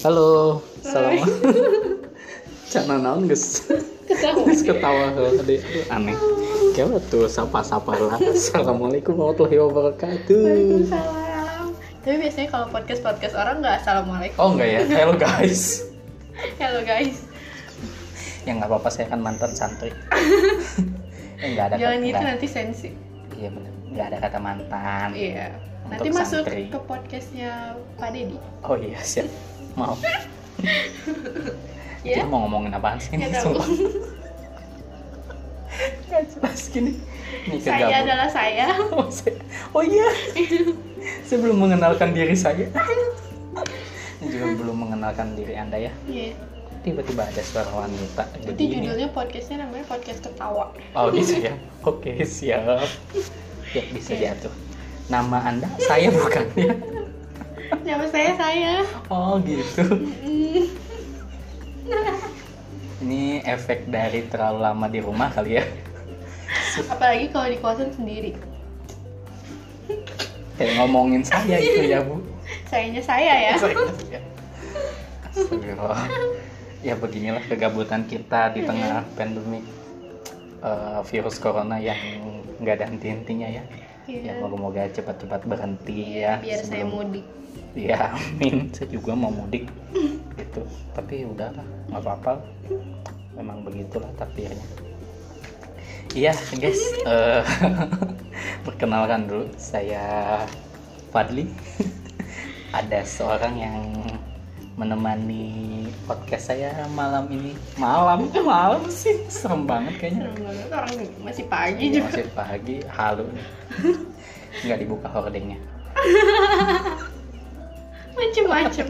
Halo, salam. Jangan naon guys. Ketawa. Geus ketawa tadi aneh. Kayak tuh sapa-sapa lah. Assalamualaikum warahmatullahi wabarakatuh. Waalaikumsalam. Tapi biasanya kalau podcast podcast orang nggak assalamualaikum. Oh enggak ya, hello guys. Halo guys. Ya nggak apa-apa, saya kan mantan santri. eh, nggak ada Jangan gitu nggak- nanti sensi. Iya benar, nggak ada kata mantan. Iya. Nanti masuk santri. ke podcastnya Pak Deddy. Oh iya siap. Mau. Ya? Kita mau ngomongin apaan sih ini? Sumpah. Nggak jelas gini. Ini Saya kegabut. adalah saya. Oh, saya- oh iya, saya belum mengenalkan diri saya. Ini juga belum mengenalkan diri anda ya. Iya. Tiba-tiba ada suara wanita. Begini. judulnya podcastnya namanya podcast ketawa. Oh gitu ya. Oke siap. Ya bisa Oke. diatur. Nama anda saya bukan ya? Nama saya saya. Oh gitu. Ini efek dari terlalu lama di rumah kali ya. Apalagi kalau di kosan sendiri. Kayak ngomongin saya itu ya bu. Sayanya saya ya. Ya. Astagfirullah. Ya beginilah kegabutan kita di tengah pandemi eh, virus corona yang nggak ada henti-hentinya ya. Ya Iya. moga-moga cepat-cepat berhenti ya. Biar saya sebelum- mudik. Ya amin. Saya juga mau mudik gitu. Tapi udahlah nggak apa-apa. Memang begitulah takdirnya. Iya guys. eh, perkenalkan dulu saya Fadli. Ada seorang yang menemani podcast saya malam ini. Malam, kok malam sih? Serem banget kayaknya. Serem banget orang masih pagi Iya, juga. masih pagi, halu nih. Nggak dibuka hordingnya. Macem-macem.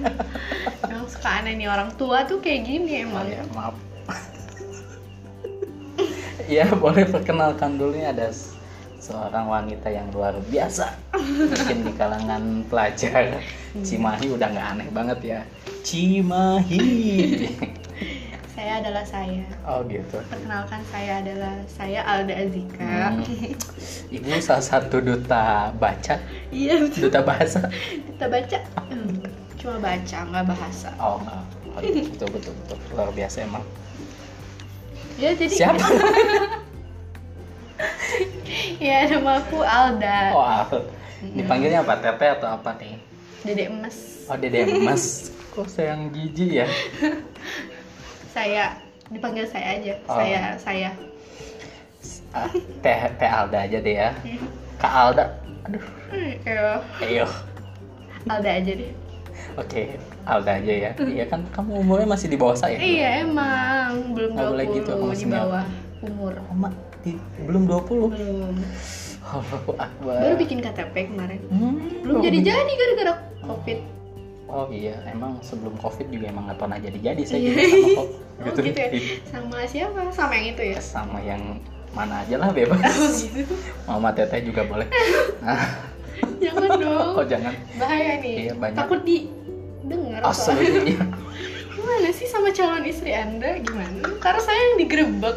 Emang suka aneh nih orang tua tuh kayak gini Oh emang. ya, maaf. ya, boleh perkenalkan dulu nih ada seorang wanita yang luar biasa. Mungkin di kalangan pelajar Cimahi udah nggak aneh banget ya. Cimahi. Saya adalah saya. oh gitu. Perkenalkan saya adalah saya Alda Azika. Hmm. Ibu salah satu duta baca, Iya betul. duta bahasa. Kita baca. Hmm, Cuma baca nggak bahasa. Oh. Oh, iya, betul betul betul luar biasa emang. Ya jadi. Siapa? Ya nama aku Alda. Oh, Al. Dipanggilnya apa? Tete atau apa nih? Dedek emas. Oh, Dede Mas. Kok sayang gigi ya? Saya dipanggil saya aja. Oh. Saya saya. Ah, teh Teh Alda aja deh ya. Kak Alda. Aduh, Hmm, ya. ayo. Alda aja deh. Oke, Alda aja ya. Iya kan kamu umurnya masih di bawah saya. Iya emang belum Nggak boleh 20 gitu, di bawah umur. Oh, belum 20. Belum. Allahu Akbar. Baru bikin KTP kemarin. Hmm, Belum jadi-jadi gara-gara Covid. Oh iya, emang sebelum covid juga emang nggak pernah jadi-jadi saya juga sama kok. Oh gitu ya. Sama siapa? Sama yang itu ya. Sama yang mana aja lah bebas. Oh gitu. Mama teteh juga boleh. Nah, Jangan dong. oh jangan. Bahaya nih. Iya, banyak. Takut di dengar Asli. Gimana sih sama calon istri Anda? Gimana? Karena saya yang digerebek.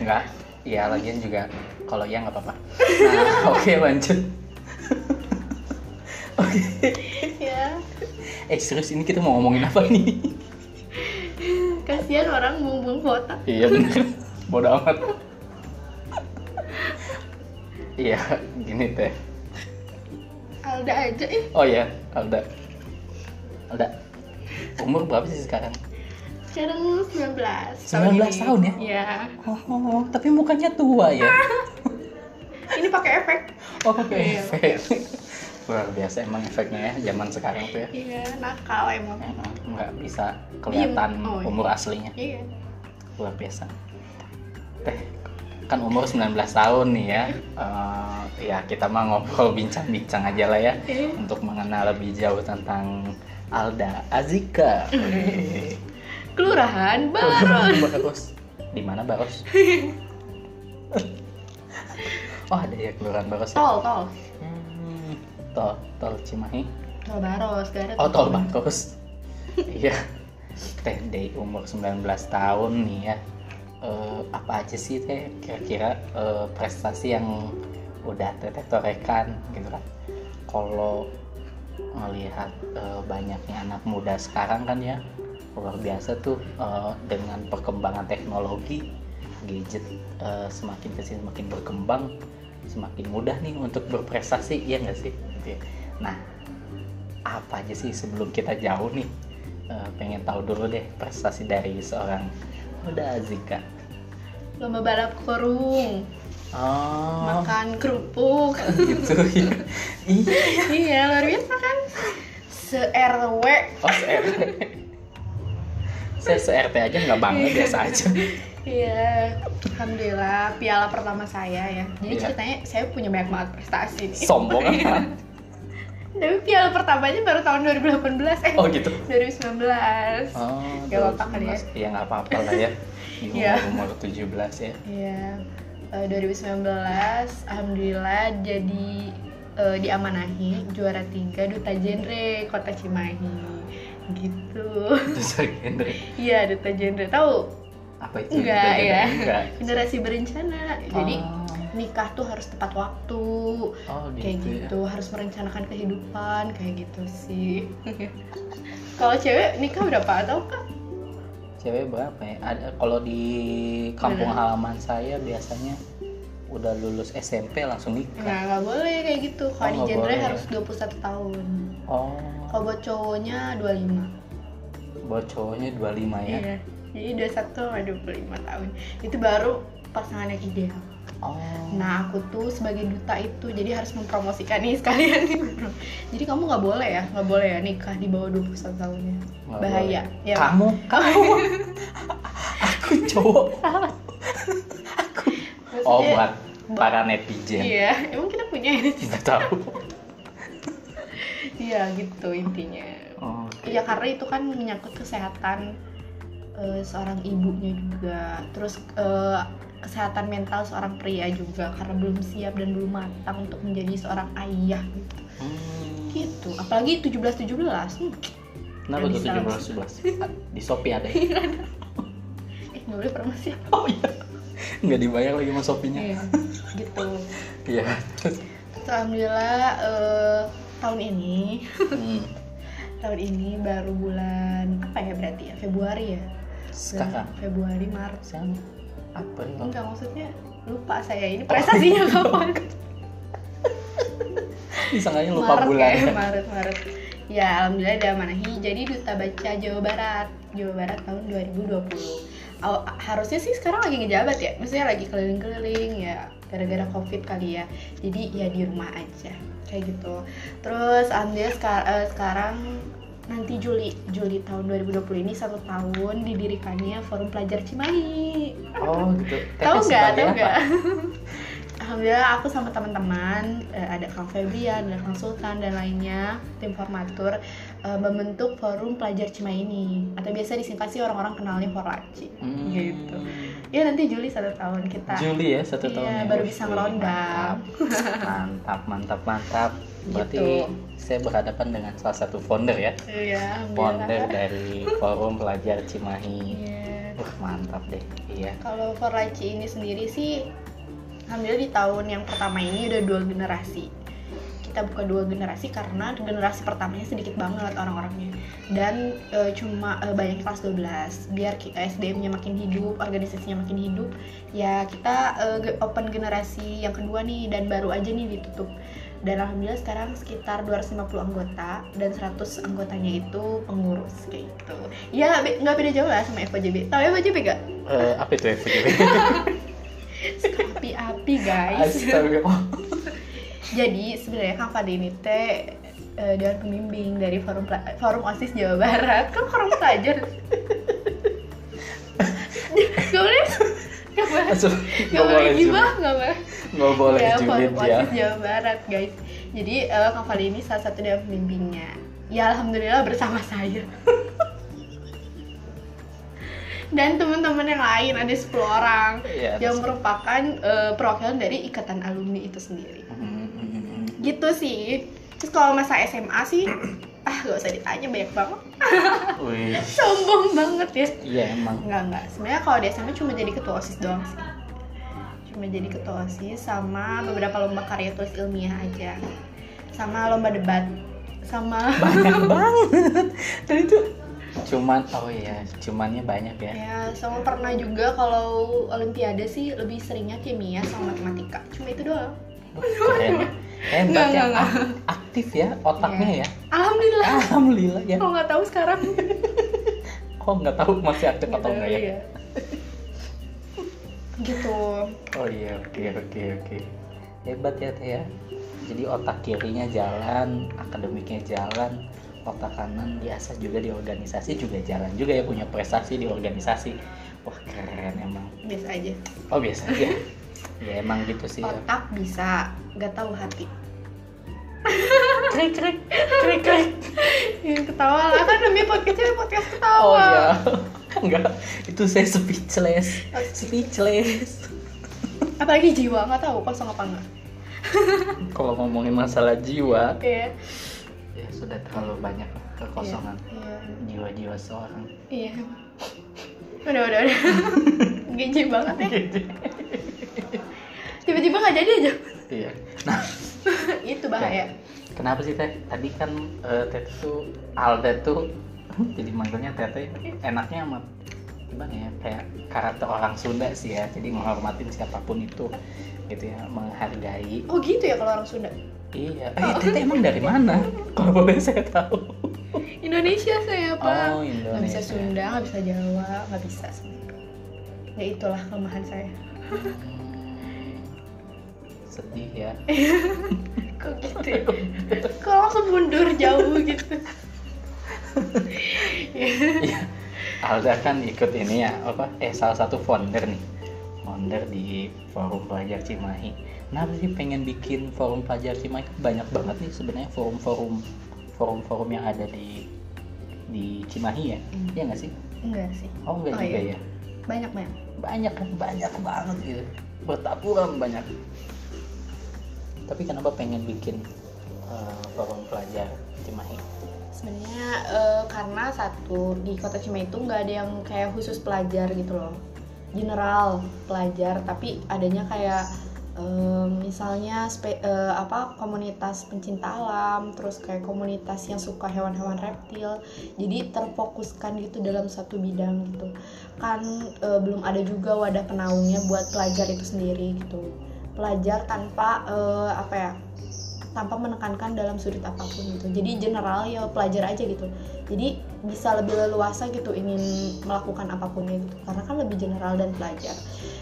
Enggak. Iya, lagian juga kalau ya nggak apa-apa. Nah, oke lanjut. Oke. ya. Eh serius ini kita mau ngomongin apa nih? Kasihan orang buang-buang kuota. iya bener. Bodoh amat. Iya, gini teh. Alda aja eh. Oh iya, Alda. Alda. Umur berapa sih sekarang? Sekarang 19 19 ini. tahun ya? Iya. Oh, tapi mukanya tua ya. Ini pakai efek. Oh, pakai Iya, efek. Luar biasa emang efeknya ya zaman sekarang tuh ya. Iya, nakal emang. Nggak bisa kelihatan. Oh, iya. umur aslinya. Iya. Luar biasa. Teh, kan umur 19 tahun nih ya. Eh, ya kita mah ngobrol bincang-bincang aja lah ya. Iya. Untuk mengenal lebih jauh tentang Alda Azika. Kelurahan Baros. Baros. Di mana Baros? oh ada ya kelurahan Baros. Ya? Tol, tol. Hmm, tol, tol Cimahi. Tol Baros, Garut. Oh tol Baros. iya. Teh dari umur 19 tahun nih ya. Eh, apa aja sih teh kira-kira eh, prestasi yang udah teteh torekan gitu kan? Kalau melihat eh, banyaknya anak muda sekarang kan ya luar biasa tuh eh, dengan perkembangan teknologi gadget eh, semakin ke sini semakin berkembang semakin mudah nih untuk berprestasi ya nggak sih? Gitu ya. nah apa aja sih sebelum kita jauh nih? Eh, pengen tahu dulu deh prestasi dari seorang Uda Azika lomba balap karung oh. Makan kerupuk. Gitu ya iya. Iya luar biasa kan? Se RW oh se-RT saya se-RT aja nggak bangga biasa aja iya alhamdulillah piala pertama saya ya jadi Iya. ceritanya saya punya banyak banget prestasi nih sombong Iya. amat. tapi piala pertamanya baru tahun 2018 eh oh gitu 2019 oh Nggak apa-apa kali ya? 2019. iya nggak apa-apa lah ya di Iya. umur umur 17 ya Iya, eh, 2019 alhamdulillah jadi eh, diamanahi juara tiga duta genre kota Cimahi gitu. terus genre Iya duta genre tahu? apa itu Enggak ya. enggak Generasi berencana. Jadi oh, nikah tuh harus tepat waktu oh gitu, kayak ya. gitu, harus merencanakan kehidupan kayak gitu sih. Kalau cewek nikah berapa atau kak? cewek berapa ya ada kalau di kampung Bener. halaman saya biasanya udah lulus SMP langsung nikah. Nah nggak boleh kayak gitu. Kalau Oh, di genre boleh. harus 21 tahun. oh. Kalau buat cowoknya 25 buat cowoknya 25 ya? Iya. Jadi 21 sama 25 tahun. Itu baru pasangan yang ideal oh. Nah aku tuh sebagai duta itu Jadi harus mempromosikan nih sekalian nih bro. Jadi kamu nggak boleh ya Nggak boleh ya nikah di bawah 21 tahunnya Nggak Bahaya. boleh. ya, kamu? Kamu. Aku cowok Maksudnya- oh buat para netizen Iya Emang kita punya ini tidak tahu Iya gitu intinya oh, Iya karena itu kan menyangkut kesehatan eh, seorang ibunya juga, terus eh, kesehatan mental seorang pria juga karena belum siap dan belum matang untuk menjadi seorang ayah gitu. Hmm. Gitu. Apalagi 17 17. Hmm. Kenapa tuh bisa 17 11? Di Shopee ada ya? Eh nggak boleh promosi. Oh iya. Nggak dibayar lagi sama Shopee-nya. Iya. gitu. Iya. Alhamdulillah eh, tahun ini hmm, tahun ini baru bulan apa ya berarti ya Februari ya. Sekarang Februari Maret. sekarang April. Enggak maksudnya lupa saya ini prestasinya kapan? Disangkanya lupa Maret bulan. ya, Maret Maret. Ya alhamdulillah diamanahi jadi duta baca Jawa Barat Jawa Barat tahun 2020. Harusnya sih sekarang lagi ngejabat ya, maksudnya lagi keliling-keliling ya gara-gara covid kali ya. Jadi ya di rumah aja kayak gitu. Terus alhamdulillah sekar- eh, sekarang nanti Juli Juli tahun 2020 ini satu tahun didirikannya Forum Pelajar Cimahi. Oh gitu. Tahu nggak? Tahu nggak? Alhamdulillah aku sama teman-teman eh, ada Kang Febrian, ada Kang Sultan dan lainnya tim formatur eh, membentuk forum pelajar Cimahi ini atau biasa disingkat sih orang-orang kenalnya Forlaci. Hmm. Gitu. Ya nanti Juli satu tahun kita. Juli ya satu Iya, tahun ya. baru bisa ngerondam. Mantap, mantap, mantap. Berarti Gitu. saya berhadapan dengan salah satu founder ya. Iya, Founder dari Forum Pelajar Cimahi. Iya. Wah, mantap deh. Iya. Kalau Forlaci ini sendiri sih Alhamdulillah di tahun yang pertama ini udah dua generasi kita buka dua generasi karena generasi pertamanya sedikit banget orang-orangnya dan e, cuma e, banyak kelas 12 biar ki- SDM-nya makin hidup organisasinya makin hidup ya kita e, open generasi yang kedua nih dan baru aja nih ditutup dan alhamdulillah sekarang sekitar 250 anggota dan 100 anggotanya itu pengurus kayak gitu ya nggak beda jauh lah sama FOJB tahu FOJB gak? Eh, apa itu? Suka api-api guys Astaga. Jadi sebenarnya Kang Fadli ini teh eh, dewan pembimbing dari forum forum osis Jawa Barat. Kan forum pelajar. Gak boleh. Gak boleh. Gak nggak boleh boleh gibah julid. gak boleh. Nggak boleh ya forum ya. osis Jawa Barat guys. Jadi eh, Kang Fadli ini salah satu dewan pembimbingnya. Ya alhamdulillah bersama saya. Dan teman-teman yang lain ada 10 orang. Iya, yang merupakan eh, perwakilan dari ikatan alumni itu sendiri. Gitu sih. Terus kalau masa SMA sih ah gak usah ditanya banyak banget. Sombong banget ya. Iya emang. enggak enggak sebenarnya kalau di SMA cuma jadi ketua osis doang sih. Cuma jadi ketua osis sama beberapa lomba karya tulis ilmiah aja. Sama lomba debat. Sama banyak banget. Dan itu cuman oh iya cumannya banyak ya. Ya sama pernah juga kalau olimpiade sih lebih seringnya kimia sama matematika. Cuma itu doang. Keren hebat Nggak, ya nggak, aktif ya otaknya ya? Alhamdulillah. Alhamdulillah ya. Kalau nggak tahu sekarang? Kok nggak tahu masih aktif atau Gitu, enggak ya? iya. gitu. Oh iya oke oke oke. Hebat ya teh ya. Jadi otak kirinya jalan akademiknya jalan otak kanan biasa juga di organisasi juga jalan juga ya punya prestasi di organisasi. Wah keren emang. Biasa aja. Oh biasa aja ya emang gitu sih ya. otak bisa nggak tahu hati. Krik krik krik krik. Yang ketawa lah. Kan namanya podcastnya podcast oh ketawa iya. Enggak. Itu saya speechless. Speechless. Apalagi jiwa nggak tahu kosong apa enggak kalau ngomongin masalah jiwa iya. ya sudah terlalu banyak kekosongan. Iya jiwa-jiwa seorang. Iya. Udah udah udah. Gigi banget ya tiba-tiba nggak jadi aja. Iya. Nah. Itu bahaya. Kenapa sih teh? Tadi kan eh, teh tuh Alda tuh jadi manggilnya teh teh enaknya amat gimana ya kayak karakter orang Sunda sih ya. Jadi menghormatin siapa pun itu gitu ya menghargai. Oh gitu ya kalau orang Sunda? Iya. Eh teh teh emang dari mana? Kalau boleh saya tahu. Indonesia saya pak. Oh nggak bisa Indonesia Sunda nggak bisa Jawa nggak bisa sebenarnya ya itulah kelemahan saya sedih ya. Kok gitu ya? Kok langsung mundur jauh gitu? Iya. Alda kan ikut ini ya apa? Eh salah satu founder nih. Founder di forum pelajar Cimahi. Kenapa sih pengen bikin forum pelajar Cimahi? Kan banyak banget nih sebenarnya forum-forum forum-forum yang ada di di Cimahi ya. Hmm. Iya nggak sih? Enggak sih. Oh enggak Oh, juga iya. ya? Banyak banyak banyak kan banyak banget gitu. Bertaburan banyak tapi kenapa pengen bikin eh, forum pelajar Cimahi? Sebenarnya eh, karena satu di kota Cimahi itu nggak ada yang kayak khusus pelajar gitu loh. General pelajar tapi adanya kayak eh, misalnya spe- eh, apa komunitas pencinta alam terus kayak komunitas yang suka hewan-hewan reptil. Jadi terfokuskan gitu dalam satu bidang gitu. Kan eh, belum ada juga wadah penaungnya buat pelajar itu sendiri gitu pelajar tanpa eh, apa ya tanpa menekankan dalam sudut apa pun gitu. Jadi general ya pelajar aja gitu. Jadi bisa lebih leluasa gitu ingin melakukan apa pun gitu. Karena kan lebih general dan pelajar.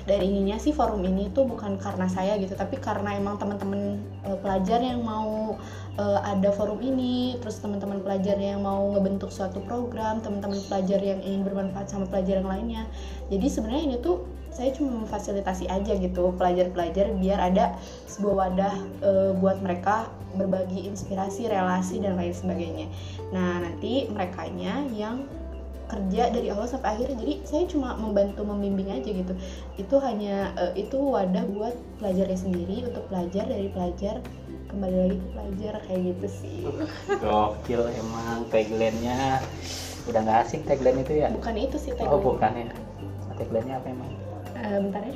Dari ininya sih forum ini tuh bukan karena saya gitu tapi karena emang teman-teman eh, pelajar yang mau eh, ada forum ini terus teman-teman pelajar yang mau ngebentuk suatu program teman-teman pelajar yang ingin bermanfaat sama pelajar yang lainnya. Jadi sebenarnya ini tuh saya cuma memfasilitasi aja gitu pelajar-pelajar biar ada sebuah wadah eh, buat mereka berbagi inspirasi, relasi dan lain sebagainya. Nah nanti merekanya yang kerja dari awal sampai akhir jadi saya cuma membantu membimbing aja gitu itu hanya eh, itu wadah buat pelajarnya sendiri untuk pelajar dari pelajar kembali lagi ke pelajar kayak gitu sih Gokil emang tagline-nya udah nggak asing tagline itu ya? bukan itu sih Oh tagline bukan ya? Tagline-nya apa emang? Eh, bentar ya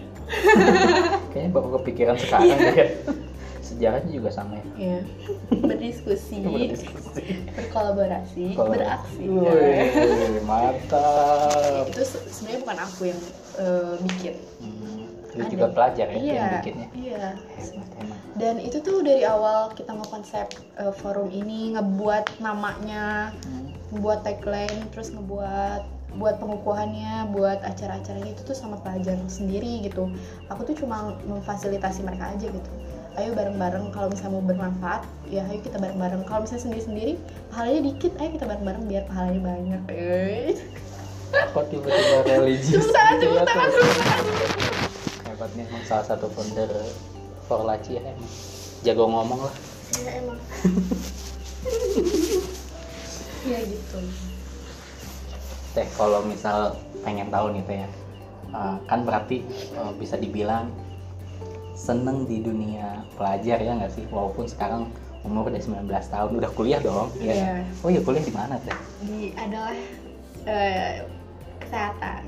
Kayaknya baru kepikiran sekarang ya. Sejarahnya juga sama ya. ya berdiskusi Berdiskusi. berkolaborasi beraksi Wih, mantap. itu se- sebenarnya bukan aku yang eh, bikin Hmm, itu juga pelajar ya iya yang bikinnya. iya Hebat emang. dan itu tuh dari awal kita ngekonsep eh, forum ini ngebuat namanya Hmm. ngebuat tagline terus ngebuat buat pengukuhannya buat acara-acaranya itu tuh sama pelajar sendiri gitu. Aku tuh cuma memfasilitasi mereka aja gitu. Ayo bareng-bareng kalau misalnya mau bermanfaat ya ayo kita bareng-bareng. Kalau misalnya sendiri-sendiri pahalanya dikit ayo kita bareng-bareng biar pahalanya banyak. Eh. Kok tiba-tiba religius tepuk tangan tepuk tangan emang salah satu founder Forlaci ya emang. Jago ngomong lah. ya emang. Ya gitu Teh kalau misal pengen tahu nih teh ya. eh, kan berarti eh, bisa dibilang seneng di dunia pelajar ya nggak sih? Walaupun sekarang umur udah 19 tahun udah kuliah dong. Ya Iya. oh iya kuliah di mana teh? Di adalah eh, kesehatan.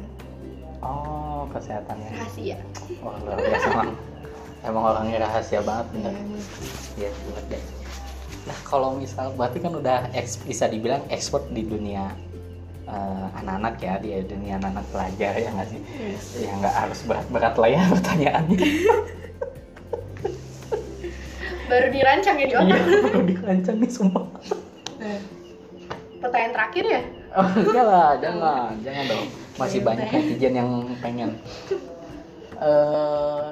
Oh kesehatannya rahasia. Wah luar biasa emang emang orangnya rahasia banget bener. Emang. ya bener deh. Nah kalau misal berarti kan udah eks- bisa dibilang expert di dunia eh, anak-anak ya di dunia anak-anak pelajar ya nggak sih? Ya nggak harus berat-berat lah ya pertanyaannya. baru dirancang ya di Iya, otak baru dirancang nih sumpah. Nah, pertanyaan terakhir ya Oh enggak lah, jangan, jangan dong. Masih Iya, banyak netizen yang pengen. Eh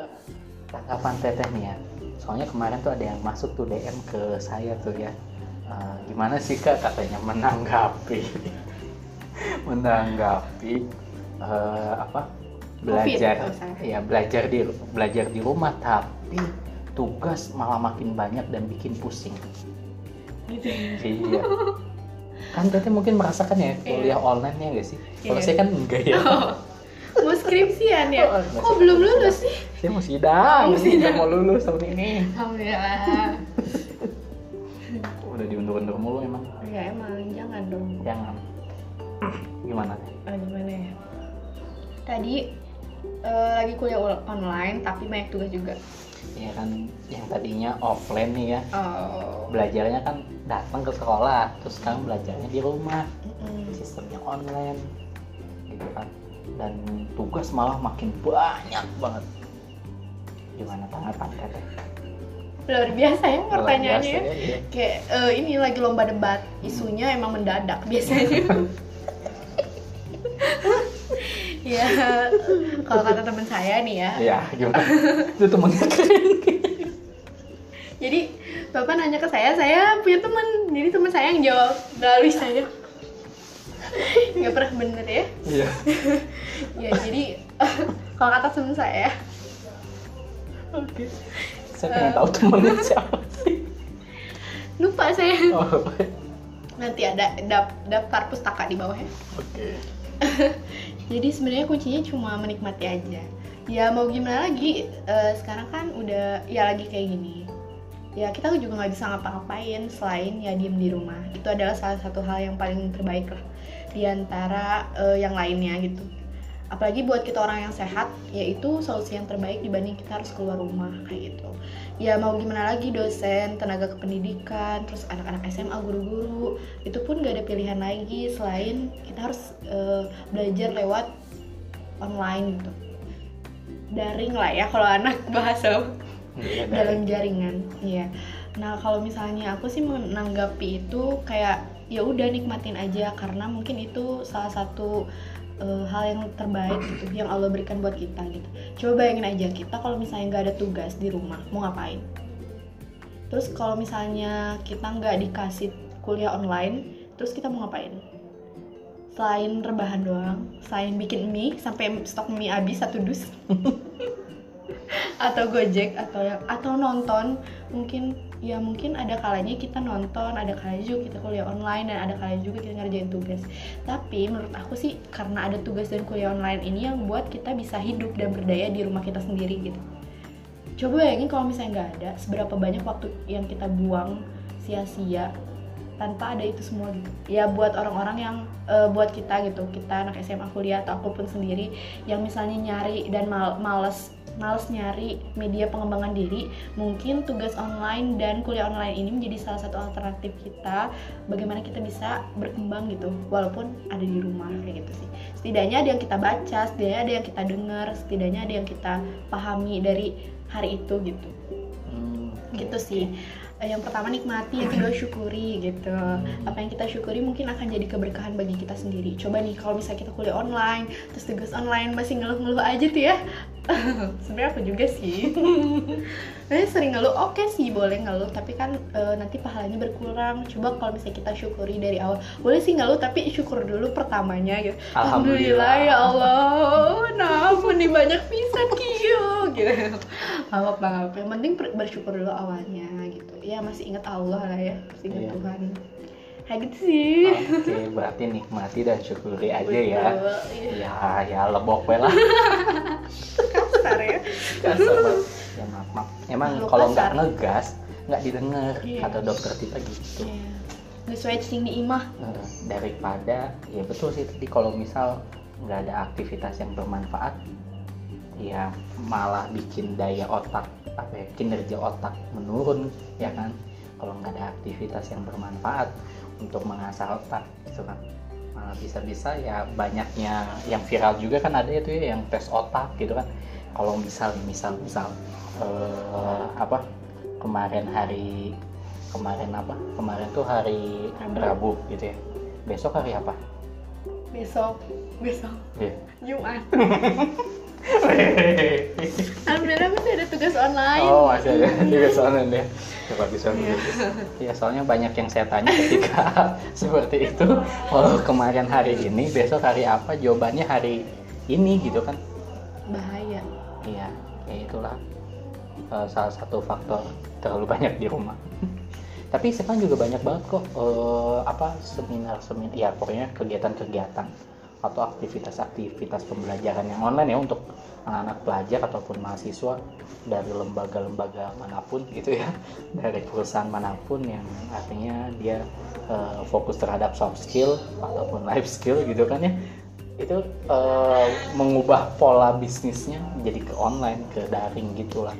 tanggapan teteh nih ya. Soalnya kemarin tuh ada yang masuk tuh DM ke saya tuh ya. Eh, gimana sih kak katanya menanggapi, menanggapi eh, apa belajar, salah. ya belajar di belajar di rumah tapi tugas malah makin banyak dan bikin pusing. gitu Iya. Kan teteh mungkin merasakan ya kuliah online ya nggak sih? Kalau Iya. saya kan enggak ya. mau skripsian ya Oh, kok belum lulus sih Saya mau sidang, Oh, sidang. mau lulus tahun ini. alhamdulillah Udah diundur-undur mulu emang. ya emang jangan dong Jangan. Gimana? Ah, gimana ya tadi eh, lagi kuliah ul- online tapi banyak tugas juga Ya kan yang tadinya offline nih ya. oh Belajarnya kan datang ke sekolah, terus sekarang belajarnya di rumah. mm-mm. Sistemnya online. Gitu kan. Dan tugas malah makin banyak banget. Gimana tanggapan teteh? luar biasa ya pertanyaannya biasa ya. ya, iya. kayak eh, ini lagi lomba debat isunya emang mendadak biasanya ya kalau kata teman saya nih ya Iya, gimana? Itu temennya keren. jadi bapak nanya ke saya saya punya teman jadi teman saya yang jawab melalui saya nggak pernah bener ya Iya. ya jadi kalau kata teman saya Oke. Saya pengen tahu temennya siapa sih. lupa saya Oh, nanti ada daftar pustaka di bawah ya oke. jadi sebenarnya kuncinya cuma menikmati aja. Ya mau gimana lagi eh, sekarang kan udah ya lagi kayak gini. Ya kita juga nggak bisa ngapa-ngapain selain ya diem di rumah. Itu adalah salah satu hal yang paling terbaik lah di antara eh, yang lainnya gitu apalagi buat kita orang yang sehat yaitu solusi yang terbaik dibanding kita harus keluar rumah kayak gitu. Ya mau gimana lagi dosen tenaga kependidikan terus anak-anak SMA guru-guru itu pun gak ada pilihan lagi selain kita harus eh, belajar lewat online gitu. Daring lah ya kalau anak bahasa Iya, dalam jaringan iya. Nah kalau misalnya aku sih menanggapi itu kayak ya udah nikmatin aja karena mungkin itu salah satu eh, hal yang terbaik gitu yang Allah berikan buat kita gitu. Coba bayangin aja kita kalau misalnya nggak ada tugas di rumah mau ngapain? Terus kalau misalnya kita nggak dikasih kuliah online terus kita mau ngapain? Selain rebahan doang selain bikin mie sampai stok mie habis satu dus. Atau gojek atau yang atau nonton mungkin ya mungkin ada kalanya kita nonton ada kalanya juga kita kuliah online dan ada kalanya juga kita ngerjain tugas. Tapi menurut aku sih karena ada tugas dan kuliah online ini yang buat kita bisa hidup dan berdaya di rumah kita sendiri gitu. Coba bayangin kalau misalnya nggak ada seberapa banyak waktu yang kita buang sia-sia tanpa ada itu semua gitu. Ya buat orang-orang yang eh, buat kita gitu. Kita anak SMA kuliah atau aku pun sendiri yang misalnya nyari dan mal males males nyari media pengembangan diri mungkin tugas online dan kuliah online ini menjadi salah satu alternatif kita bagaimana kita bisa berkembang gitu walaupun ada di rumah kayak gitu sih. Setidaknya ada yang kita baca setidaknya ada yang kita dengar setidaknya ada yang kita pahami dari hari itu gitu. Hmm, gitu sih yang pertama nikmati yang kedua syukuri gitu. Apa yang kita syukuri mungkin akan jadi keberkahan bagi kita sendiri. Coba nih kalau misalnya kita kuliah online terus tugas online masih ngeluh-ngeluh aja tuh ya. Sebenarnya aku juga sih. Saya sering ngeluh oke sih boleh ngeluh tapi kan eh, nanti pahalanya berkurang. Coba kalau misalnya kita syukuri dari awal boleh sih ngeluh tapi syukur dulu pertamanya gitu. Alhamdulillah. ya Allah. Nah nih banyak pisan kiyo gitu. Apa apa yang penting ber- bersyukur dulu awalnya ya masih ingat Allah lah ya masih ingat Iya. Tuhan kayak gitu sih Oke, berarti nikmati dan syukuri aja ya. Betul, iya. Ya, ya lebok we lah. kasar ya Kasar. Ya maaf, maaf. Emang kalau nggak ngegas, nggak didengar Iya. kata dokter kita gitu. Nggak sesuai cing di imah daripada ya betul sih tadi kalau misal nggak ada aktivitas yang bermanfaat ya malah bikin daya otak apa ya kinerja otak menurun ya kan? Kalau nggak ada aktivitas yang bermanfaat untuk mengasah otak gitu kan? Malah bisa-bisa ya banyaknya yang viral juga kan ada itu ya yang tes otak gitu kan? Kalau misal misal misal eh, apa kemarin hari kemarin apa? Kemarin tuh hari Rabu. Gitu ya. Besok hari apa? Besok besok. Iya. Jumat Alhamdulillah masih ada tugas online Oh masih ada juga soalnya deh. Ya, bagus bagus. Iya. Iya soalnya banyak yang saya tanya ketika seperti itu. Kalau kemarin hari ini, besok hari apa? Jawabannya hari ini gitu kan? bahaya Iya, ya itulah eh, salah satu faktor terlalu banyak di rumah. Tapi sekarang juga banyak banget kok eh, apa seminar-seminar, ya pokoknya kegiatan-kegiatan atau aktivitas-aktivitas pembelajaran yang online ya untuk anak-anak pelajar ataupun mahasiswa dari lembaga-lembaga mana pun gitu ya, dari perusahaan mana pun yang artinya dia eh, fokus terhadap soft skill ataupun life skill gitu kan ya. Itu eh, mengubah pola bisnisnya jadi ke online ke daring gitulah.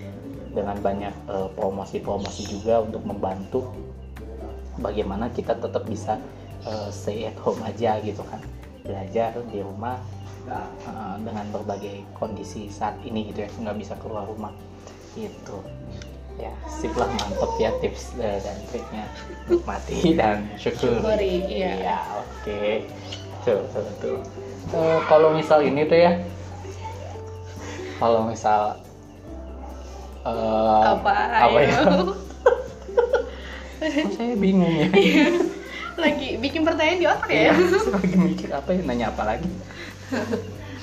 Dengan banyak eh, promosi-promosi juga untuk membantu bagaimana kita tetap bisa eh, stay at home aja gitu kan belajar di rumah eh, dengan berbagai kondisi saat ini gitu ya nggak bisa keluar rumah gitu. Ya sip lah mantep ya tips eh, dan triknya. Nikmati dan Syukuri, iya. Iya, oke. Tuh tuh tuh Eh, kalau misal ini tuh ya kalau misal eh, apa, apa ya? saya bingung ya lagi bikin pertanyaan di otak Iya, ya? Saya lagi mikir apa ya nanya apa lagi?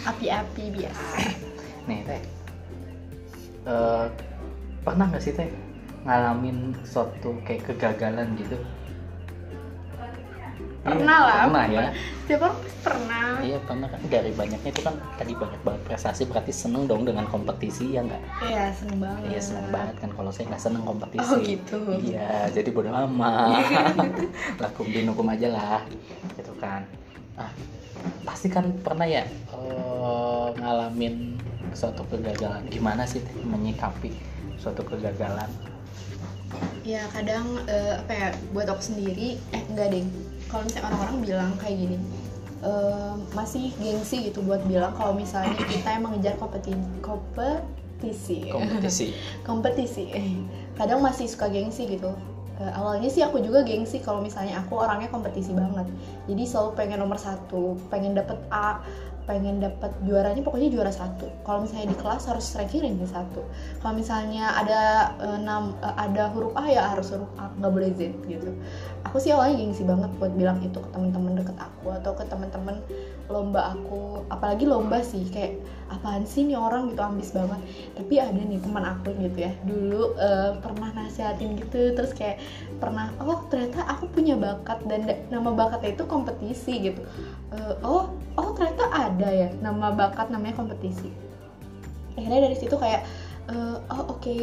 Api-api biasa. Nih teh. Eh, pernah nggak sih teh ngalamin suatu kayak kegagalan gitu? Pernah Iya, lah. pernah ya. Pasti pernah iya pernah kan dari banyaknya itu kan tadi banyak banget prestasi berarti seneng dong dengan kompetisi ya nggak? Iya seneng banget. Iya seneng banget kan kalau saya nggak seneng kompetisi. Oh gitu. Iya jadi bodo amat. Lakum dinukum aja lah gitu kan. Ah pasti kan pernah ya eh, ngalamin suatu kegagalan. Gimana sih menyikapi suatu kegagalan? Ya kadang eh, apa ya buat aku sendiri eh enggak deh. Kalau misalnya orang-orang bilang kayak gini eh, masih gengsi gitu buat bilang kalau misalnya kita yang mengejar kompetisi kompetisi. Kompetisi. Kompetisi. Kadang masih suka gengsi gitu. Eh, awalnya sih aku juga gengsi kalau misalnya aku orangnya kompetisi banget. Jadi selalu pengen nomor satu pengen dapet A pengen dapet juaranya pokoknya juara satu. Kalau misalnya di kelas harus ranking ranking satu. Kalau misalnya ada eh, enam eh, ada huruf A ya harus huruf A nggak boleh Z gitu. Aku sih awalnya gengsi banget buat bilang itu ke teman-teman deket aku atau ke teman-teman lomba aku apalagi lomba sih kayak apaan sih nih orang? gitu ambis banget. Tapi ada nih teman aku gitu ya dulu eh, pernah nasihatin gitu terus kayak pernah oh ternyata aku punya bakat dan da- nama bakatnya itu kompetisi gitu. Eh, oh oh ternyata ada ya nama bakat namanya kompetisi. Akhirnya dari situ kayak eh, oh oke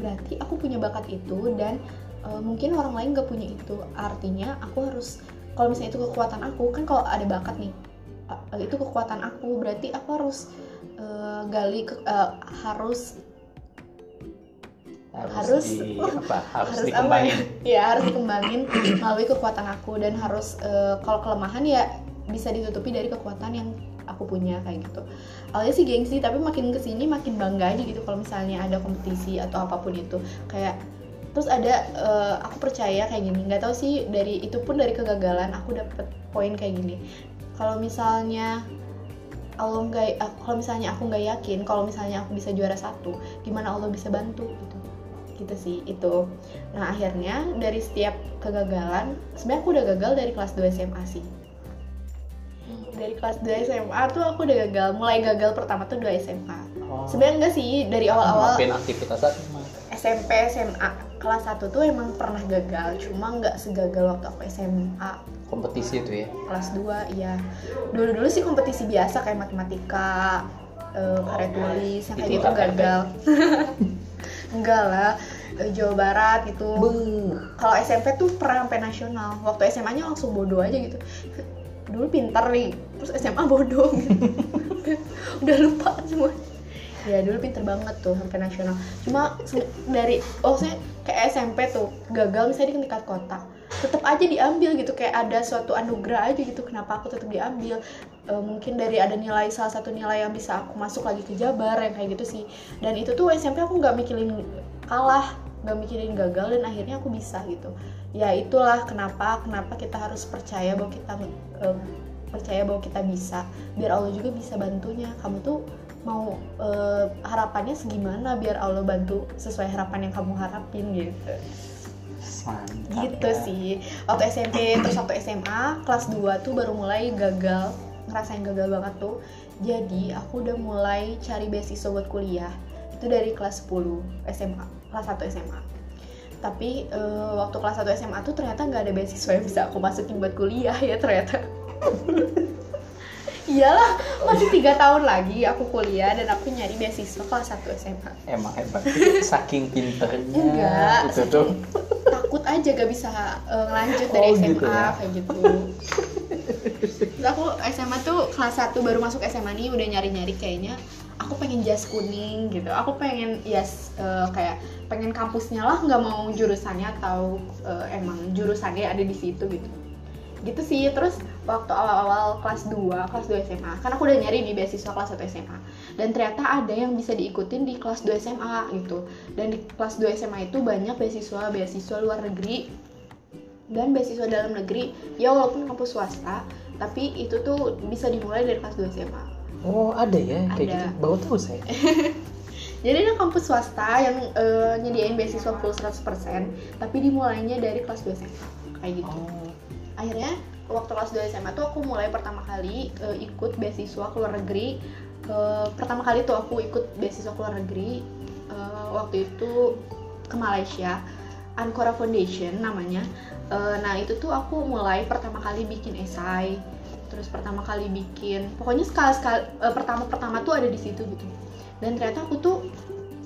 berarti aku punya bakat itu dan eh, mungkin orang lain gak punya itu. Artinya aku harus kalau misalnya itu kekuatan aku kan kalau ada bakat nih eh, itu kekuatan aku. Berarti aku harus eh, gali ke, eh, harus harus, Harus- di apa? Harus, harus dikembangin apa ya? ya harus dikembangin melalui kekuatan aku dan harus eh, kalau kelemahan ya bisa ditutupi dari kekuatan yang aku punya kayak gitu. Awalnya sih gengsi tapi makin ke sini makin bangga aja gitu kalau misalnya ada kompetisi atau apa pun itu. Kayak terus ada eh, aku percaya kayak gini. Nggak tahu sih dari itu pun dari kegagalan aku dapet poin kayak gini kalau misalnya Allah nggak kalau misalnya aku nggak yakin kalau misalnya aku bisa juara satu gimana Allah bisa bantu gitu. Gitu sih itu. Nah akhirnya dari setiap kegagalan sebenarnya aku udah gagal dari kelas 2 SMA sih. Dari kelas 2 SMA tuh aku udah gagal mulai gagal pertama tuh 2 SMA oh, sebenarnya enggak sih dari awal-awal aktivitas? SMP SMA kelas 1 tuh emang pernah gagal cuma nggak segagal waktu aku SMA kompetisi itu ya? Kelas 2 ya dulu dulu sih kompetisi biasa kayak matematika eh, karya tulis yang kayak gitu gagal. enggak lah eh, Jawa Barat gitu. Kalau SMP tuh pernah sampai nasional. Waktu SMA nya langsung bodoh aja gitu. Dulu pintar nih terus SMA bodoh gitu. udah lupa semua. Ya dulu pinter banget tuh sampai nasional. Cuma dari oh saya kayak SMP tuh gagal misalnya di tingkat kota tetap aja diambil gitu kayak ada suatu anugerah aja gitu kenapa aku tetap diambil. E, mungkin dari ada nilai salah satu nilai yang bisa aku masuk lagi ke Jabar yang kayak gitu sih. Dan itu tuh SMP aku nggak mikirin kalah nggak mikirin gagal dan akhirnya aku bisa gitu. Ya itulah kenapa kenapa kita harus percaya bahwa kita e, percaya bahwa kita bisa. Biar Allah juga bisa bantunya. Kamu tuh mau e, harapannya segimana biar Allah bantu sesuai harapan yang kamu harapin gitu. Mantap gitu ya. sih. Waktu SMP terus waktu SMA kelas 2 tuh baru mulai gagal ngerasain gagal banget tuh. Jadi aku udah mulai cari beasiswa buat kuliah. Itu dari kelas 10 SMA kelas 1 SMA tapi eh, waktu kelas 1 SMA tuh ternyata nggak ada beasiswa yang bisa aku masukin buat kuliah ya ternyata iyalah masih tiga tahun lagi aku kuliah dan aku nyari beasiswa kelas 1 SMA emang hebat saking pinternya Enggak, itu tuh takut aja gak bisa eh, ngelanjut dari Oh, SMA gitu ya. kayak gitu. Terus aku SMA tuh kelas 1 baru masuk SMA nih udah nyari-nyari kayaknya aku pengen jas kuning gitu. Aku pengen ya s- eh, kayak pengen kampusnya lah nggak mau jurusannya atau eh, emang jurusannya ada di situ gitu. Gitu sih. Terus waktu awal-awal kelas 2, kelas 2 SMA, kan aku udah nyari nih beasiswa kelas 1 SMA. Dan ternyata ada yang bisa diikutin di kelas 2 SMA gitu. Dan di kelas 2 SMA itu banyak beasiswa beasiswa luar negeri dan beasiswa dalam negeri. Ya walaupun kampus swasta tapi itu tuh bisa dimulai dari kelas 2 SMA oh ada ya kayak Ada. gitu? Baru tahu saya. Jadi ada kampus swasta yang eh, nyediain beasiswa full 100% tapi dimulainya dari kelas 2 SMA kayak gitu. Oh akhirnya waktu kelas 2 SMA tuh aku mulai pertama kali eh, ikut beasiswa ke luar negeri. Eh, pertama kali tuh aku ikut beasiswa ke luar negeri Eh, waktu itu ke Malaysia Ancora Foundation namanya. Eh, nah itu tuh aku mulai pertama kali bikin esai terus pertama kali bikin pokoknya sekali sekali pertama pertama tuh ada di situ gitu. Dan ternyata aku tuh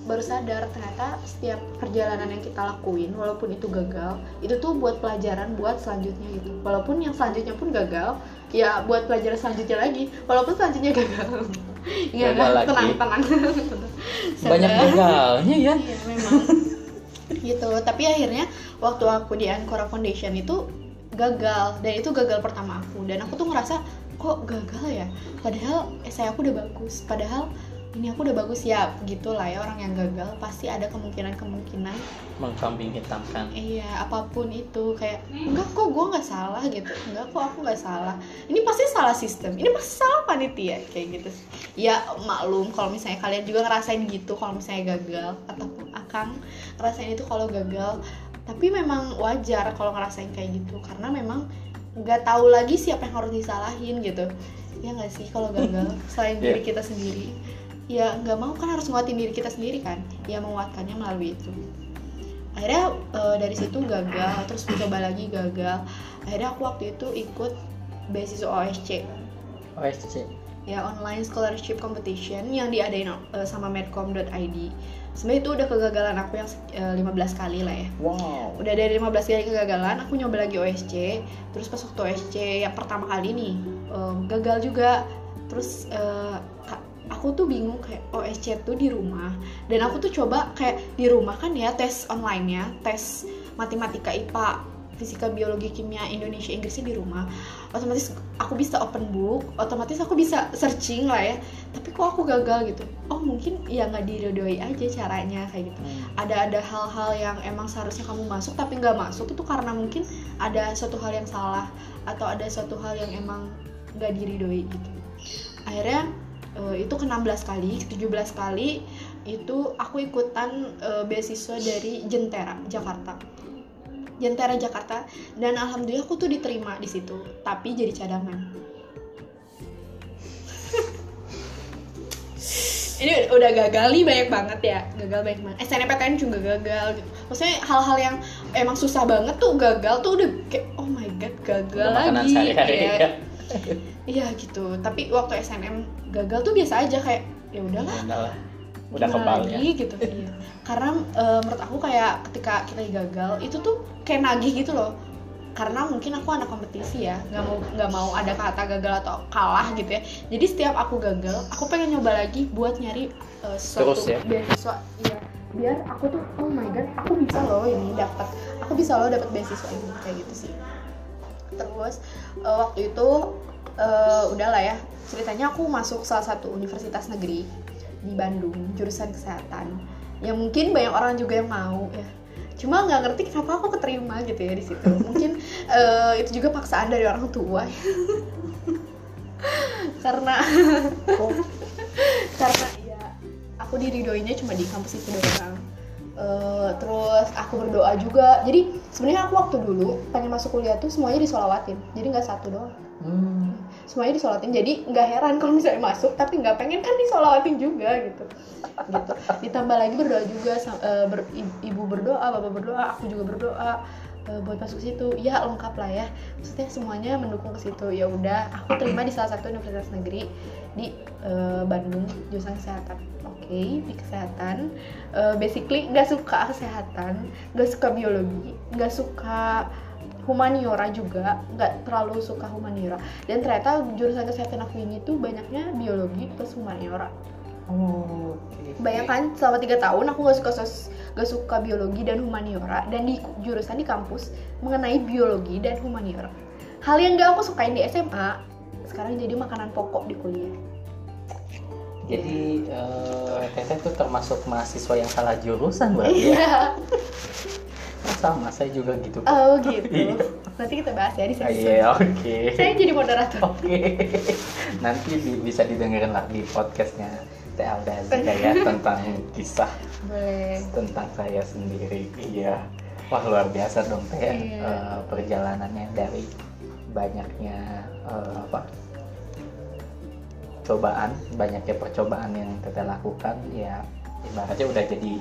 baru sadar ternyata setiap perjalanan yang kita lakuin walaupun itu gagal itu tuh buat pelajaran buat selanjutnya gitu. Walaupun yang selanjutnya pun gagal ya buat pelajaran selanjutnya lagi. Walaupun selanjutnya gagal. Iya, Gagal lagi. tenang tenang banyak gagalnya ya Iya memang. Gitu. Tapi akhirnya waktu aku di Ancora Foundation itu gagal. Dan itu gagal pertama aku. Dan aku tuh ngerasa kok gagal ya? Padahal esai aku udah bagus. Padahal ini aku udah bagus ya gitulah ya. Orang yang gagal pasti ada kemungkinan kemungkinan mengkambing hitamkan. Iya apa pun itu. Kayak enggak kok gue nggak salah gitu. Enggak kok aku nggak salah. Ini pasti salah sistem. Ini pasti salah panitia kayak gitu. Ya maklum kalau misalnya kalian juga ngerasain gitu kalau misalnya gagal ataupun akang ngerasain itu kalau gagal. Tapi memang wajar kalau ngerasain kayak gitu karena memang nggak tahu lagi siapa yang harus disalahin gitu. Ya nggak sih kalau gagal selain diri kita sendiri ya nggak mau kan harus nguatin diri kita sendiri kan? Ya menguatkannya melalui itu. Akhirnya eh, dari situ gagal terus mencoba lagi gagal. Akhirnya aku waktu itu ikut beasiswa OSC OSC ya online scholarship competition yang diadain eh, sama medcom.id sebenarnya itu udah kegagalan aku yang eh, 15 kali lah ya. Wow. Udah dari 15 kali kegagalan aku nyoba lagi OSC terus pas waktu OSC yang pertama kali nih eh, gagal juga. Terus ka- aku tuh bingung kayak OSC tuh di rumah. Dan aku tuh coba kayak di rumah kan ya tes online nya tes matematika IPA fisika biologi kimia Indonesia Inggrisnya di rumah. Otomatis aku bisa open book otomatis aku bisa searching lah ya. Tapi kok aku gagal gitu? Oh mungkin ya nggak diridoi aja caranya kayak gitu. Ada ada hal-hal yang emang seharusnya kamu masuk tapi nggak masuk itu karena mungkin ada suatu hal yang salah atau ada suatu hal yang emang nggak diridoi gitu. Akhirnya eh, itu ke 16 kali ke 17 kali itu aku ikutan eh, beasiswa dari Jentera Jakarta. Jentera Jakarta. Dan alhamdulillah aku tuh diterima di situ tapi jadi cadangan. Ini udah gagal nih banyak banget ya. Gagal banyak banget. SNMPTN juga gagal gitu. Maksudnya hal-hal yang emang susah banget tuh gagal tuh udah kayak oh my god gagal Udah lagi. sehari-hari Kayak, ya iya gitu. Tapi waktu SNM gagal tuh biasa aja kayak ya udahlah. Udah lah udah kebal ya. lagi gitu. Iya. karena eh, menurut aku kayak ketika kita gagal itu tuh kayak nagih gitu loh. Karena mungkin aku anak kompetisi ya. Nggak mau nggak mau ada kata gagal atau kalah gitu ya. Jadi setiap aku gagal aku pengen nyoba lagi buat nyari eh, suatu Terus ya? beasiswa. Iya. Biar aku tuh oh my god aku bisa loh ini dapat aku bisa loh dapat beasiswa ini kayak gitu sih terus uh, waktu itu uh, udahlah ya ceritanya aku masuk salah satu universitas negeri di Bandung jurusan kesehatan. Yang mungkin banyak orang juga yang mau ya. Cuma nggak ngerti kenapa aku keterima gitu ya di situ. Mungkin uh, itu juga paksaan dari orang tua. Karena karena ya aku diridoinya cuma di kampus itu doang uh, terus aku berdoa juga. Jadi sebenarnya aku waktu dulu pengen masuk kuliah tuh semuanya disolawatin. Jadi nggak satu doang. Hmm. semuanya disolawatin. Jadi nggak heran kalau misalnya masuk tapi nggak pengen kan disolawatin juga gitu. Gitu. Ditambah lagi berdoa juga uh, ber, ibu berdoa bapak berdoa aku juga berdoa uh, buat masuk situ. Ya lengkap lah ya. Maksudnya semuanya mendukung ke situ. Ya udah aku terima di salah satu universitas negeri di uh, Bandung jurusan kesehatan. Oke okay, di kesehatan. Uh, basically nggak suka kesehatan nggak suka biologi nggak suka humaniora juga nggak terlalu suka humaniora. Dan ternyata jurusan kesehatan aku ini tuh banyaknya biologi plus humaniora Oh, okay. Bayangkan selama tiga tahun aku gak suka sos, gak suka biologi dan humaniora dan di jurusan di kampus mengenai biologi dan humaniora. Hal yang gak aku sukain di SMA sekarang jadi makanan pokok di kuliah. Jadi uh, Teteh tuh termasuk mahasiswa yang salah jurusan berarti ya? Iya. Oh, sama, saya juga gitu. Oh gitu. iya. Nanti kita bahas ya di sini. Iya, oke. Okay. Saya jadi moderator. Oke. Okay. Nanti di, bisa didengarkan lah di podcastnya Teh Alda ya tentang kisah Boleh. tentang saya sendiri. Iya. Wah luar biasa dong teh iya. uh, perjalanannya dari banyaknya uh, apa cobaan, banyaknya percobaan yang teteh lakukan ya ibaratnya udah jadi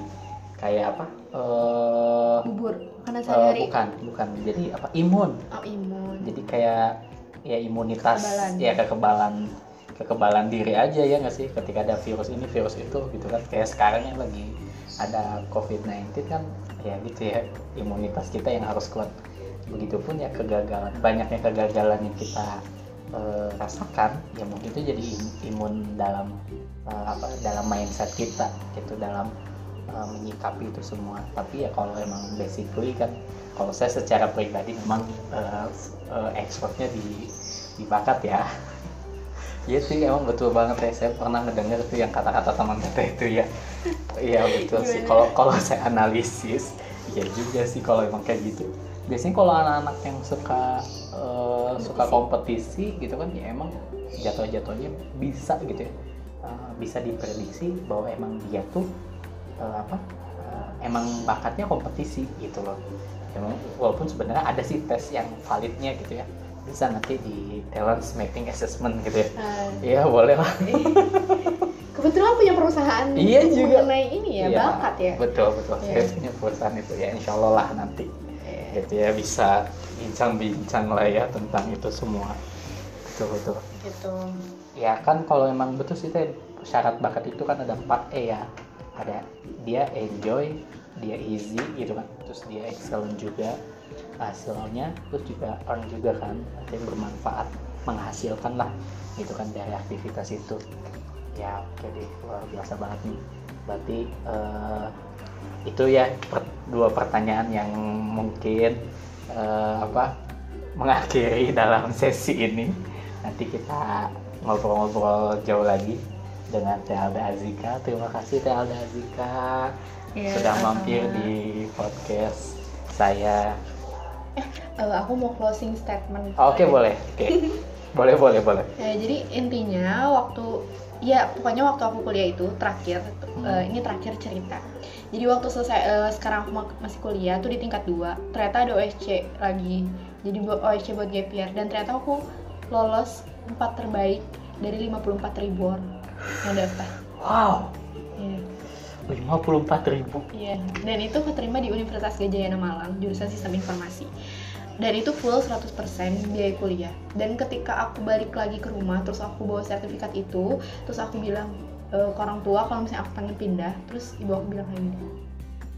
kayak apa? Uh, Bubur karena uh, bukan, bukan. Jadi apa? Imun. Oh, imun. Jadi kayak ya imunitas kekebalan. ya kekebalan kekebalan diri aja ya nggak sih? Ketika ada virus ini virus itu gitu kan. Kayak sekarang yang lagi ada COVID-19 kan ya gitu ya imunitas kita yang harus kuat. Begitupun ya kegagalan banyaknya kegagalan yang kita uh, rasakan ya mungkin itu jadi imun dalam uh, apa dalam mindset kita gitu dalam uh, menyikapi itu semua. Tapi ya kalau emang basically kan kalau saya secara pribadi memang uh, uh, expertnya di di bakat ya Iya sih emang betul banget ya. Saya pernah ngedenger tuh yang kata-kata teman kita itu ya. Iya betul Gimana? sih kalau kalau saya analisis ya juga sih kalau emang kayak gitu. Biasanya kalau anak-anak yang suka uh, suka kompetisi. gitu kan ya emang jatuh-jatuhnya bisa gitu ya. Uh, bisa diprediksi bahwa emang dia tuh uh, apa uh, emang bakatnya kompetisi gitu loh. Emang walaupun sebenarnya ada sih tes yang validnya gitu ya bisa nanti di talent mapping assessment gitu ya. Uh, iya boleh lah. Kebetulan punya perusahaan iya juga. mengenai ini ya iya, bakat ya. Betul betul. Yeah. saya punya perusahaan itu ya insya Allah lah nanti. Yeah. gitu ya bisa bincang-bincang lah ya tentang itu semua. Betul betul. Gitu. Ya kan kalau emang betul sih syarat bakat itu kan ada 4 E ya. Ada dia enjoy dia easy gitu kan. Terus dia excellent juga hasilnya terus juga earn juga kan yang bermanfaat menghasilkan lah gitu kan dari aktivitas itu. Ya jadi luar biasa banget nih. Berarti uh, itu ya per, dua pertanyaan yang mungkin uh, apa mengakhiri dalam sesi ini. Nanti kita ngobrol-ngobrol jauh lagi dengan Teh Alda Azika. Terima kasih Teh Alda Azika ya, sudah mampir di podcast saya uh, aku mau closing statement. Oke okay, boleh. Oke. Okay. boleh boleh boleh. Ya jadi intinya waktu ya pokoknya waktu aku kuliah itu terakhir hmm. uh, ini terakhir cerita. Jadi waktu selesai uh, sekarang aku masih kuliah tuh di tingkat 2 ternyata ada OSC lagi. Jadi buat OSC buat gap year. Dan ternyata aku lolos empat terbaik dari 54 ribu orang yang daftar. Wow. Yeah. 54 ribu. Iya, dan itu keterima di Universitas Gajayana Malang, jurusan Sistem Informasi. Dan itu full 100% biaya kuliah. Dan ketika aku balik lagi ke rumah terus aku bawa sertifikat itu terus aku bilang e, ke orang tua kalau misalnya aku pengen pindah terus ibu aku bilang kayak gini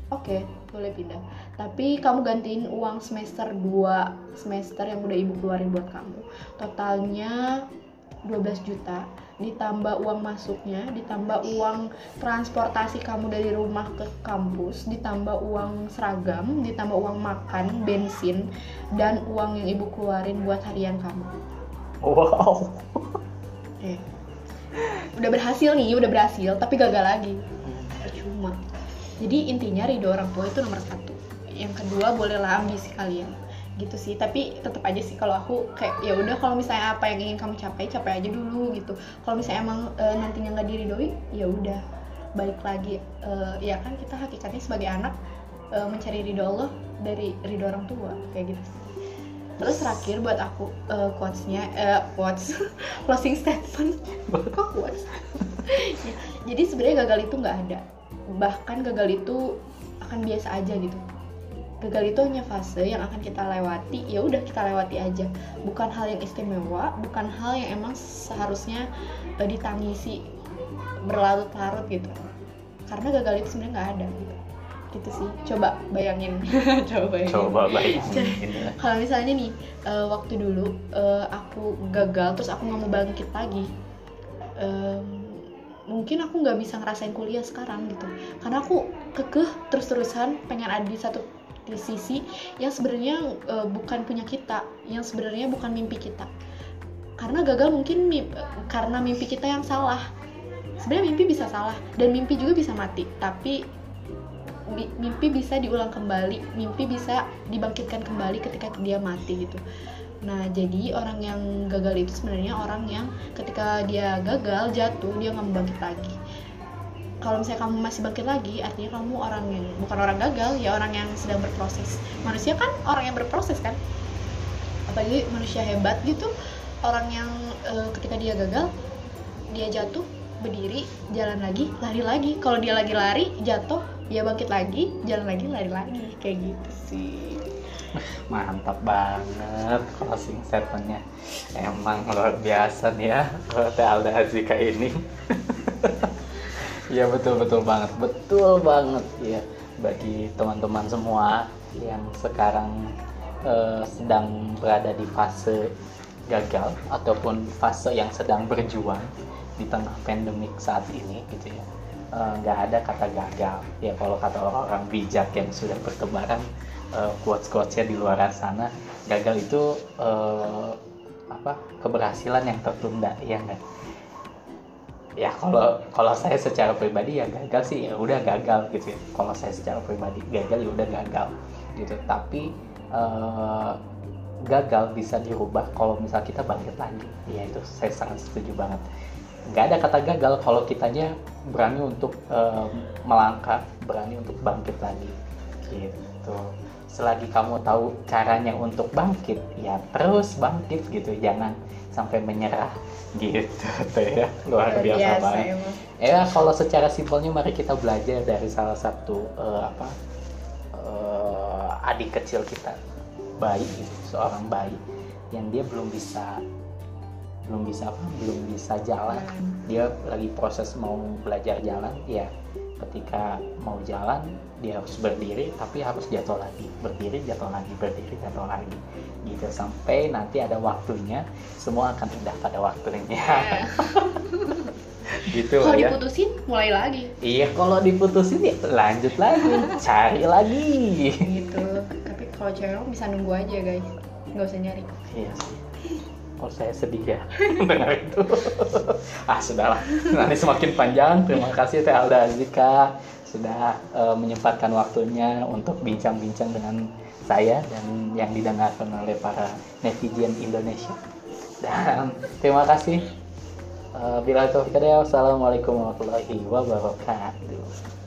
oke okay, boleh pindah. Tapi kamu gantiin uang semester 2 semester yang udah ibu keluarin buat kamu. Totalnya 12 juta ditambah uang masuknya ditambah uang transportasi kamu dari rumah ke kampus ditambah uang seragam ditambah uang makan bensin dan uang yang ibu keluarin buat harian kamu. Wow. Eh. udah berhasil nih udah berhasil tapi gagal lagi. Cuma jadi intinya ridho orang tua itu nomor satu. Yang kedua bolehlah ambisi kalian gitu sih. Tapi tetap aja sih kalau aku kayak ya udah kalau misalnya apa yang ingin kamu capai capai aja dulu gitu. Kalau misalnya emang e, nantinya nggak diridoi ya udah. Balik lagi e, ya kan kita hakikatnya sebagai anak e, mencari ridho Allah dari ridho orang tua kayak gitu. Terus terakhir buat aku uh, quotesnya uh, quotes closing statement. Kok quotes? Ya, jadi sebenarnya gagal itu nggak ada. Bahkan gagal itu akan biasa aja gitu gagal itu hanya fase yang akan kita lewati. Ya udah kita lewati aja. Bukan hal yang istimewa bukan hal yang emang seharusnya uh, ditangisi berlarut-larut gitu. Karena gagal itu sebenarnya nggak ada gitu. Gitu sih. Coba bayangin. Coba bayangin. Coba bayangin. Kalau misalnya nih uh, waktu dulu uh, aku gagal terus aku nggak mau bangkit lagi um, mungkin aku nggak bisa ngerasain kuliah sekarang gitu. Karena aku kekeh terus-terusan pengen ada di satu di sisi yang sebenarnya uh, bukan punya kita yang sebenarnya bukan mimpi kita. Karena gagal mungkin mimpi, karena mimpi kita yang salah. Sebenarnya mimpi bisa salah dan mimpi juga bisa mati. Tapi mimpi bisa diulang kembali mimpi bisa dibangkitkan kembali ketika dia mati gitu. Nah jadi orang yang gagal itu sebenarnya orang yang ketika dia gagal jatuh dia nggak bangkit lagi kalau misalnya kamu masih bangkit lagi artinya kamu orang yang bukan orang gagal ya orang yang sedang berproses. Manusia kan orang yang berproses kan? Apalagi manusia hebat gitu orang yang e, ketika dia gagal dia jatuh berdiri jalan lagi lari lagi. Kalau dia lagi lari jatuh dia bangkit lagi jalan lagi lari lagi. Kayak gitu sih. Mantap banget closing statementnya. Emang luar biasa nih ya Alda Azika ini ya betul betul banget. Betul banget ya bagi teman-teman semua yang sekarang uh, sedang berada di fase gagal ataupun fase yang sedang berjuang di tengah pandemik saat ini gitu ya. Eh, nggak uh, ada kata gagal. Ya kalau kata orang-orang bijak yang sudah bertebaran uh, quotes-quotesnya di luar sana gagal itu uh, apa keberhasilan yang tertunda ya enggak ya kalau kalau saya secara pribadi ya gagal sih ya udah gagal gitu ya. kalau saya secara pribadi gagal ya udah gagal gitu. Tapi uh, gagal bisa dirubah kalau misal kita bangkit lagi. Ya itu saya sangat setuju banget. Nggak ada kata gagal kalau kitanya berani untuk uh, melangkah berani untuk bangkit lagi gitu. Selagi kamu tahu caranya untuk bangkit ya terus bangkit gitu. Jangan sampai menyerah gitu tuh ya. Luar biasa, biasa banget ya kalau secara simpelnya mari kita belajar dari salah satu uh, apa uh, adik kecil kita. Bayi gitu, seorang bayi yang dia belum bisa belum bisa apa belum bisa jalan. Dia lagi proses mau belajar jalan ya ketika mau jalan dia harus berdiri tapi harus jatuh lagi. Berdiri jatuh lagi berdiri jatuh lagi. Gitu sampai nanti ada waktunya semua akan indah pada waktunya. Yeah. gitu kalau ya. diputusin mulai lagi. Iya kalau diputusin ya lanjut lagi cari lagi. Gitu. Tapi kalau cewek bisa nunggu aja guys. Nggak usah nyari. Iya sih Oh saya sedih ya dengar itu. ah sudahlah, nanti semakin panjang. Terima kasih Teh Alda Azika sudah uh, menyempatkan waktunya untuk bincang-bincang dengan saya dan yang didengarkan oleh para netizen Indonesia. Dan terima kasih. Uh, bila itu Assalamualaikum warahmatullahi wabarakatuh.